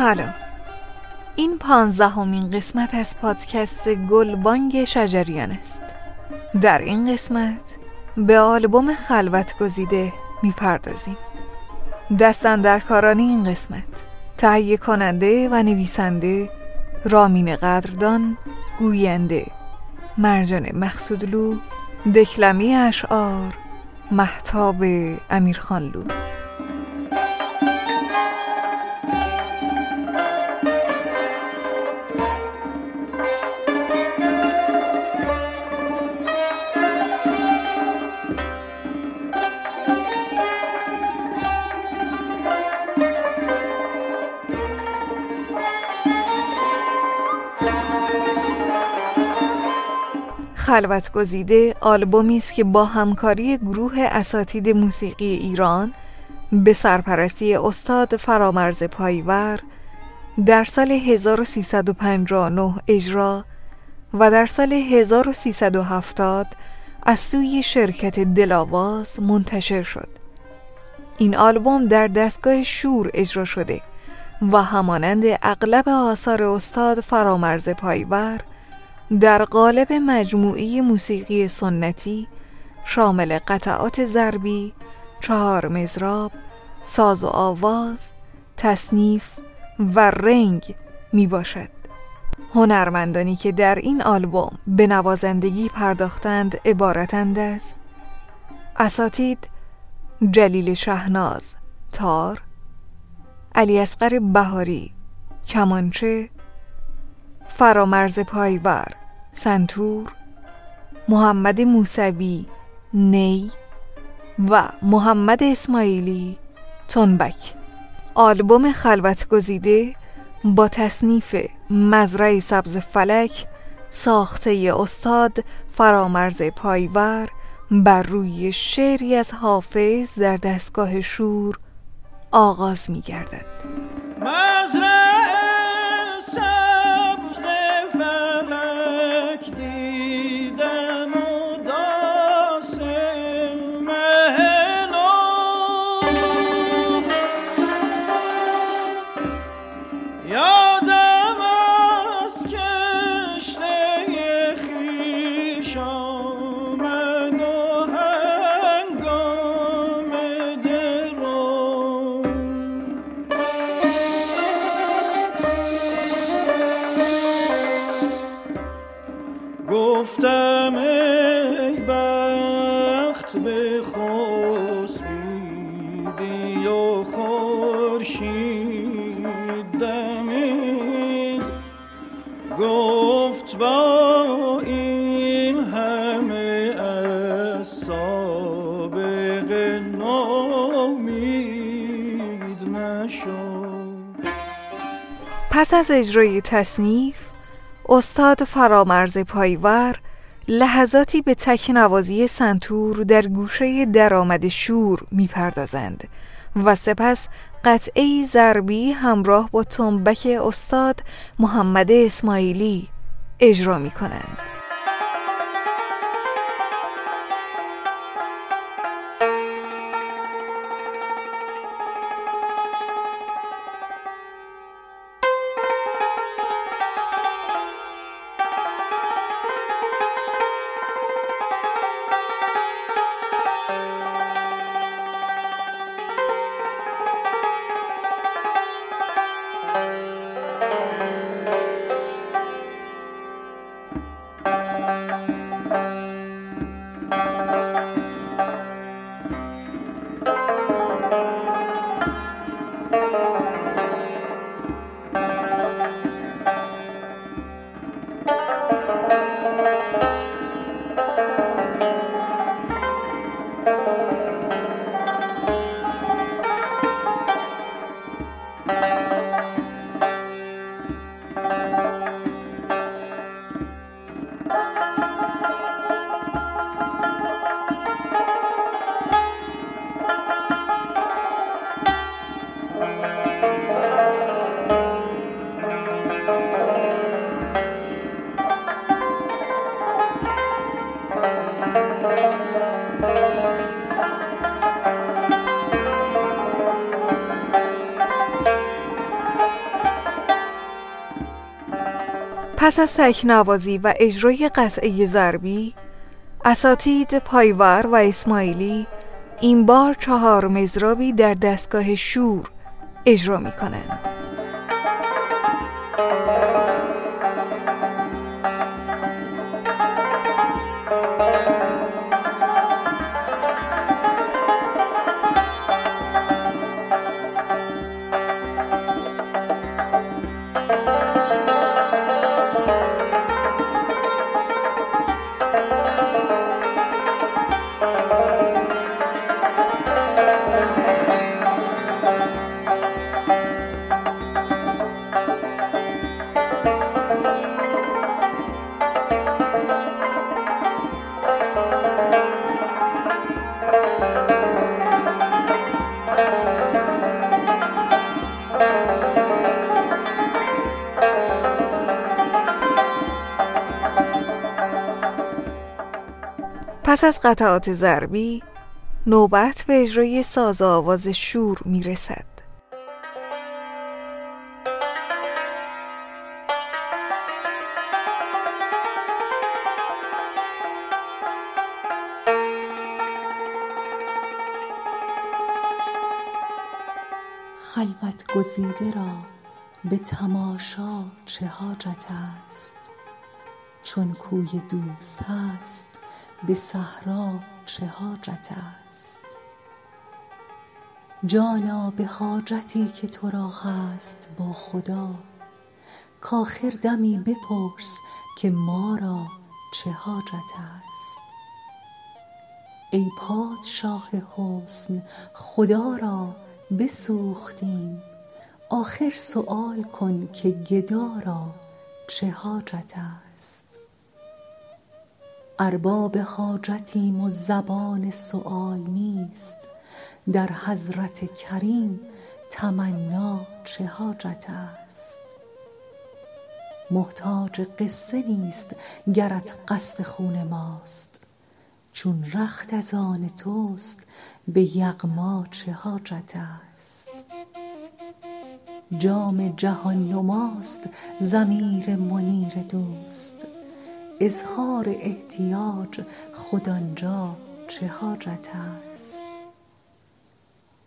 سلام. این پانزدهمین قسمت از پادکست گلبانگ شجریان است. در این قسمت به آلبوم خلوت گزیده می‌پردازیم. کارانی این قسمت تهیه کننده و نویسنده رامین قدردان گوینده مرجان مقصودلو دکلمی اشعار محتاب امیرخانلو. خلوت گزیده آلبومی است که با همکاری گروه اساتید موسیقی ایران به سرپرستی استاد فرامرز پایور در سال 1359 اجرا و در سال 1370 از سوی شرکت دلاواز منتشر شد. این آلبوم در دستگاه شور اجرا شده و همانند اغلب آثار استاد فرامرز پایور در قالب مجموعی موسیقی سنتی شامل قطعات ضربی، چهار مزراب، ساز و آواز، تصنیف و رنگ می باشد. هنرمندانی که در این آلبوم به نوازندگی پرداختند عبارتند از اساتید جلیل شهناز تار علی اصغر بهاری کمانچه فرامرز پایور سنتور محمد موسوی نی و محمد اسماعیلی تنبک آلبوم خلوت گزیده با تصنیف مزرعه سبز فلک ساخته استاد فرامرز پایور بر روی شعری از حافظ در دستگاه شور آغاز می گردد پس از اجرای تصنیف استاد فرامرز پایور لحظاتی به تکنوازی سنتور در گوشه درآمد شور می‌پردازند و سپس قطعه ضربی همراه با تنبک استاد محمد اسماعیلی اجرا می کنند. پس از تکنوازی و اجرای قطعه ضربی اساتید پایور و اسماعیلی این بار چهار مزرابی در دستگاه شور اجرا می کنند. پس از قطعات ضربی نوبت به اجرای ساز آواز شور می رسد. خلوت گزیده را به تماشا چه حاجت است چون کوی دوست هست به صحرا چه حاجت است؟ جانا به حاجتی که تو را هست با خدا کآخر دمی بپرس که ما را چه حاجت است؟ ای پادشاه حسن خدا را بسوختیم. آخر سؤال کن که گدا را چه حاجت است؟ ارباب حاجتیم و زبان سؤال نیست. در حضرت کریم تمنا چه حاجت است؟ محتاج قصه نیست گرت قصد خون ماست. چون رخت از آن توست به یغما چه حاجت است؟ جام جهان نماست ضمیر منیر دوست. اظهار احتیاج خود چه حاجت است؟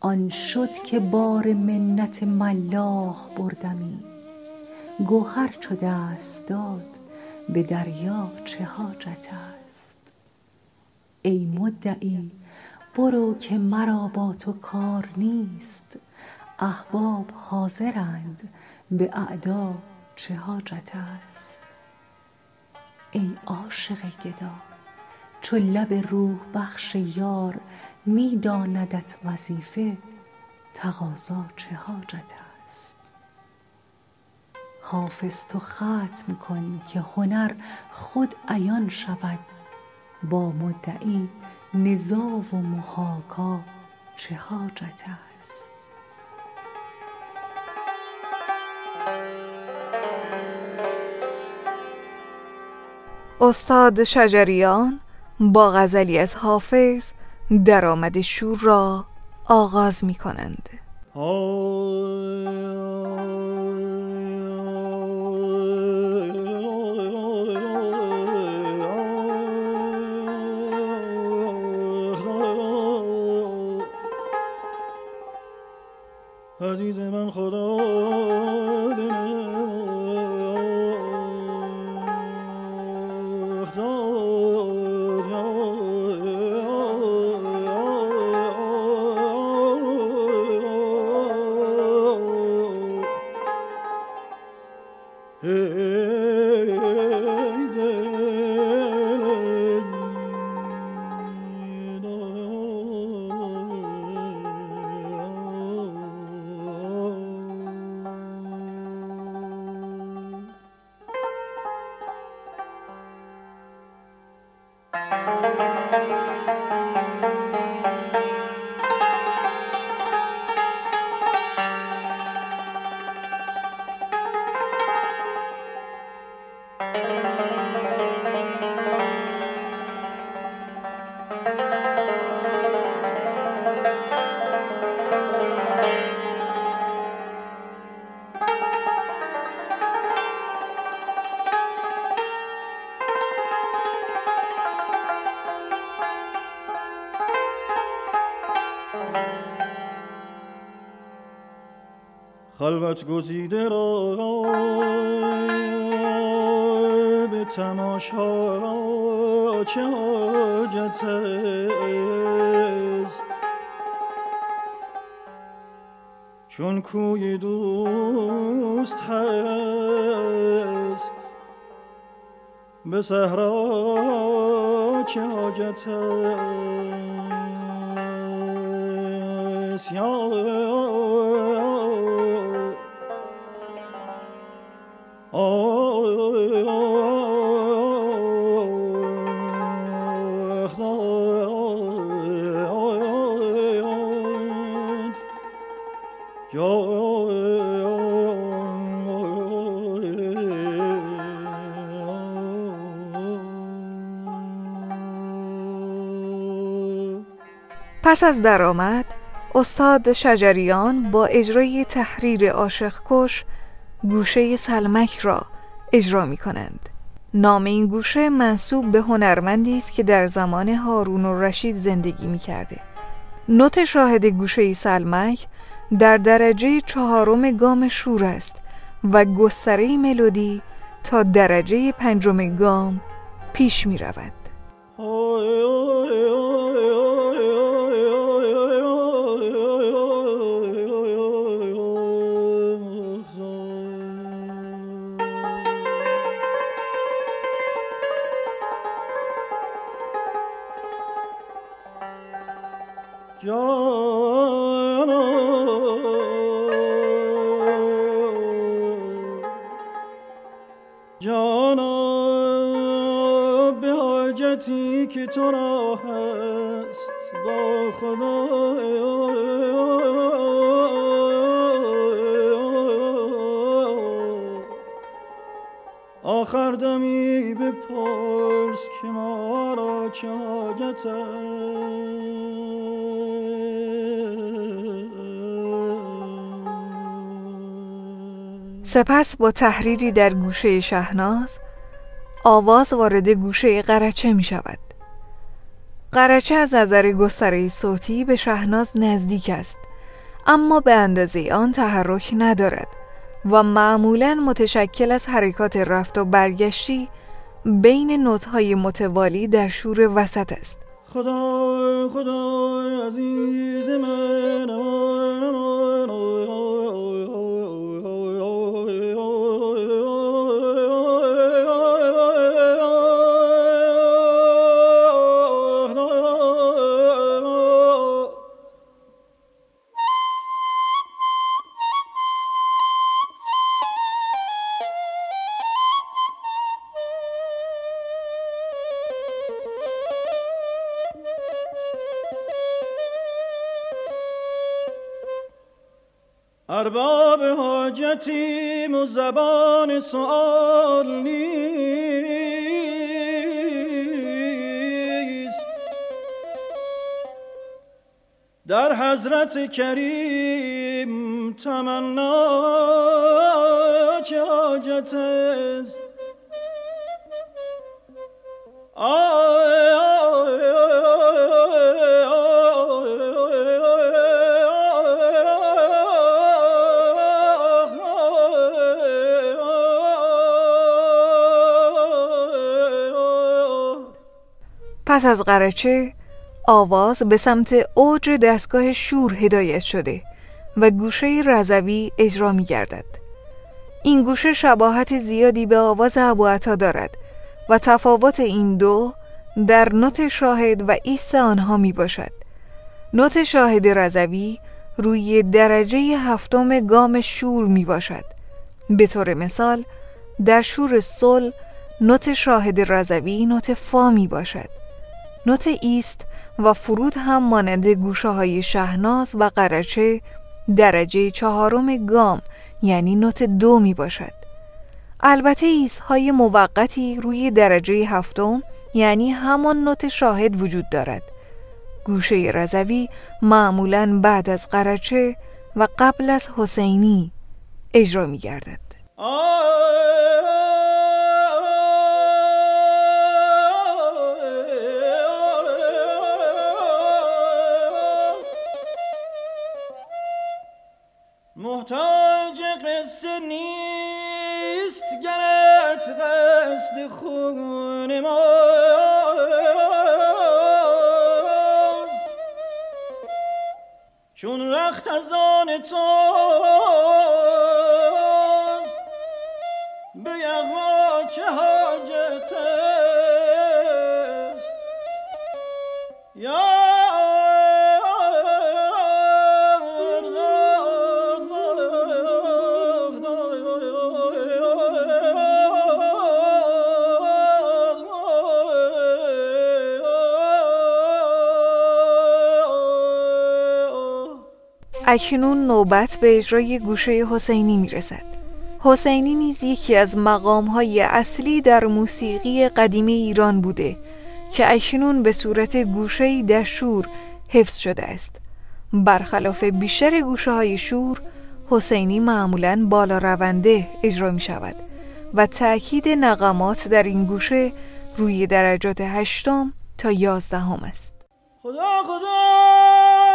آن شد که بار منت ملاح بردمی گهر چو دست داد به دریا چه حاجت است؟ ای مدعی برو که مرا با تو کار نیست احباب حاضرند به اعدا چه حاجت است؟ ای عاشق گدا چو لب روح بخش یار می داندت وظیفه تقاضا چه حاجت است؟ حافظ تو ختم کن که هنر خود عیان شود با مدعی نزاع و محاکا چه حاجت است؟ استاد شجریان با غزلی از حافظ درآمد شور را آغاز می کنند عزیز من خدا خلوت گزیده را به تماشا چه حاجت است؟ چون کوی دوست هست به صحرا چه حاجت است؟ پس از درآمد استاد شجریان با اجرای تحریر عاشق کش گوشه سلمک را اجرا می کنند نام این گوشه منصوب به هنرمندی است که در زمان هارون و رشید زندگی می کرده نوت شاهد گوشه سلمک در درجه چهارم گام شور است و گستره ملودی تا درجه پنجم گام پیش می رود. آخر دمی بپرس که ما را چه سپس با تحریری در گوشه شهناز آواز وارد گوشه قرچه می شود. قرچه از نظر گستره صوتی به شهناز نزدیک است اما به اندازه آن تحرک ندارد. و معمولا متشکل از حرکات رفت و برگشتی بین نوتهای متوالی در شور وسط است. خدا خدا عزیز من ارباب حاجتیم و زبان سؤال نیست. در حضرت کریم تمنا چه حاجت است؟ پس از قرچه آواز به سمت اوج دستگاه شور هدایت شده و گوشه رضوی اجرا می گردد. این گوشه شباهت زیادی به آواز ابو دارد و تفاوت این دو در نوت شاهد و ایست آنها می باشد. نوت شاهد رضوی روی درجه هفتم گام شور می باشد. به طور مثال در شور سل نوت شاهد رضوی نوت فا می باشد. نوت ایست و فرود هم مانند گوشه های شهناز و قرچه درجه چهارم گام یعنی نوت دو می باشد البته ایست های موقتی روی درجه هفتم یعنی همان نوت شاهد وجود دارد. گوشه رزوی معمولا بعد از قرچه و قبل از حسینی اجرا می گردد محتاج قصه نیست گرت قصد خون ما چون رخت از آن توست به یغما چه حاجته اکنون نوبت به اجرای گوشه حسینی می‌رسد. حسینی نیز یکی از های اصلی در موسیقی قدیمی ایران بوده که اکنون به صورت گوشه در شور حفظ شده است. برخلاف بیشتر گوشه های شور حسینی معمولا بالا رونده اجرا می شود و تأکید نقمات در این گوشه روی درجات هشتم تا یازدهم است. خدا خدا!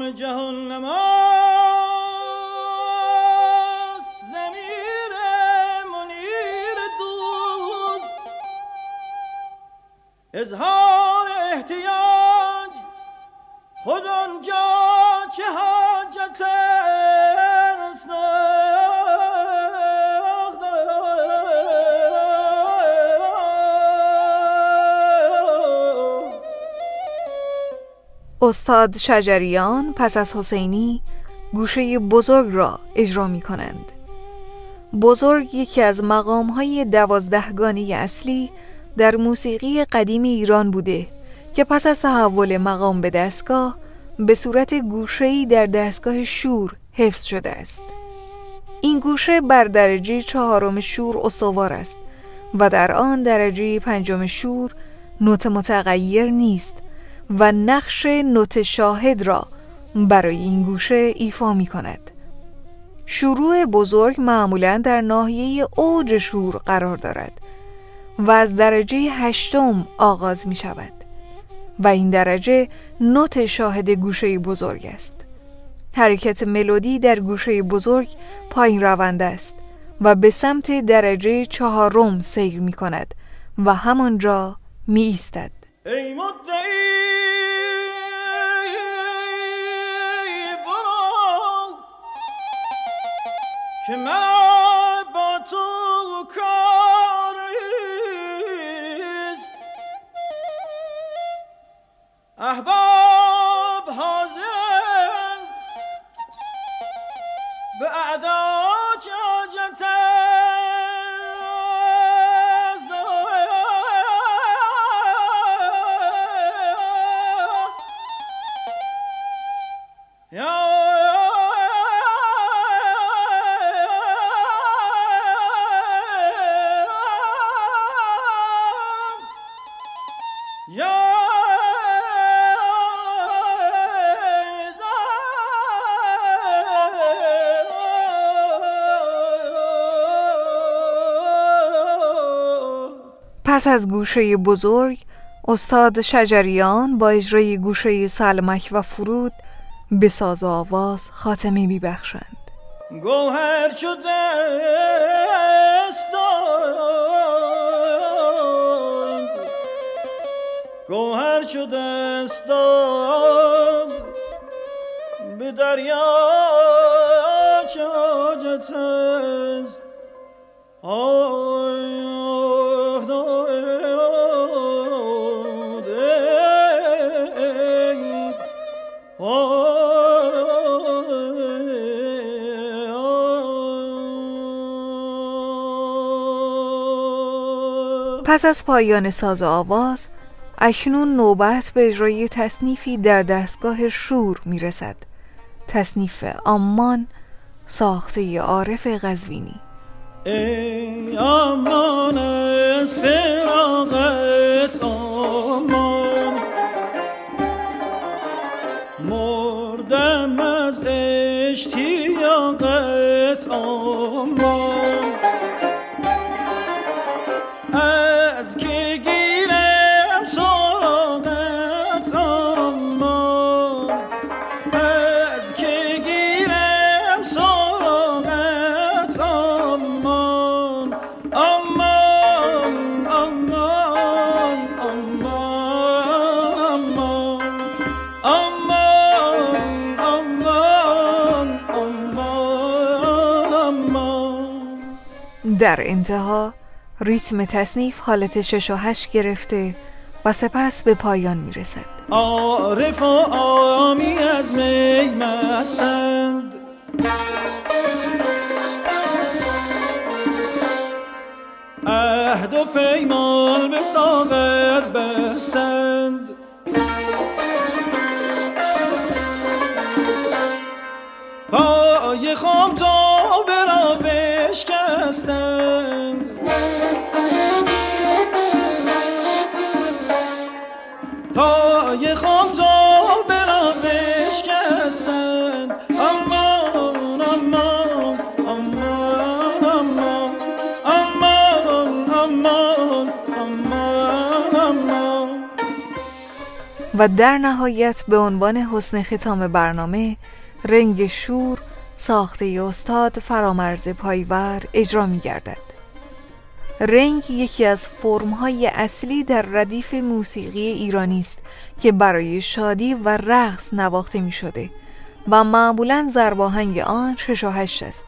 جام جهان نماست زمیر منیر دوست. اظهار احتیاج. خود آنجا چه حاجت استاد شجریان پس از حسینی گوشه بزرگ را اجرا می کنند. بزرگ یکی از مقام های دوازدهگانه اصلی در موسیقی قدیم ایران بوده که پس از تحول مقام به دستگاه به صورت گوشه‌ای در دستگاه شور حفظ شده است. این گوشه بر درجه چهارم شور استوار است و در آن درجه پنجم شور نوت متغیر نیست. و نقش نوت شاهد را برای این گوشه ایفا می کند. شروع بزرگ معمولا در ناحیه اوج شور قرار دارد و از درجه هشتم آغاز می شود و این درجه نوت شاهد گوشه بزرگ است. حرکت ملودی در گوشه بزرگ پایین رونده است و به سمت درجه چهارم سیر می کند و همانجا می ایستد. که من با تو کار نیست أحباب حاضر به اعدا پس از گوشه بزرگ استاد شجریان با اجرای گوشه سلمک و فرود به ساز آواز خاتمه میبخشند. گوهر شده گوهر شده استاد به دریا پس از پایان ساز آواز اکنون نوبت به اجرای تصنیفی در دستگاه شور می‌رسد. تصنیف آمان ساخته عارف غزوینی. ای آمان از فراغت آمان. دم از اشتیاقت آمان. در انتها ریتم تصنیف حالت شش و هشت گرفته و سپس به پایان می رسد عارف و آمی از می مستند. عهد و پیمان به ساغر بستند. پای خام تا برا بشکستند. امان امان امان امان امان امان امان امان و در نهایت به عنوان حسن ختام برنامه رنگ شور ساخته استاد فرامرز پایور اجرا می گردد رنگ یکی از فرمهای اصلی در ردیف موسیقی ایرانی است که برای شادی و رقص نواخته می شده و معمولا ضرباهنگ آن شش و است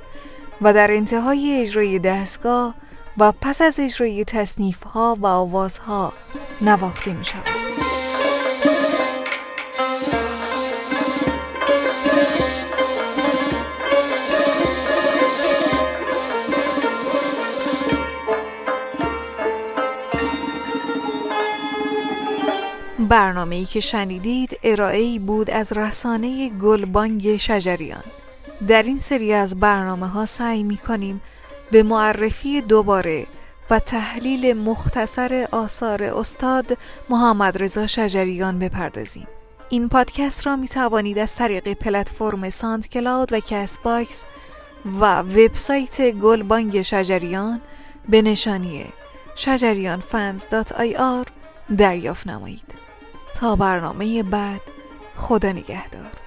و در انتهای اجرای دستگاه و پس از اجرای تصنیف ها و آوازها نواخته می شود برنامه ای که شنیدید ارائه‌ای بود از رسانه گلبانگ شجریان. در این سری از برنامه ها سعی می کنیم به معرفی دوباره و تحلیل مختصر آثار استاد محمد رضا شجریان بپردازیم. این پادکست را می توانید از طریق پلتفرم SoundCloud و Castbox و وبسایت گلبانگ شجریان به نشانی شجریان دریافت نمایید. تا برنامه بعد خدا نگهدار.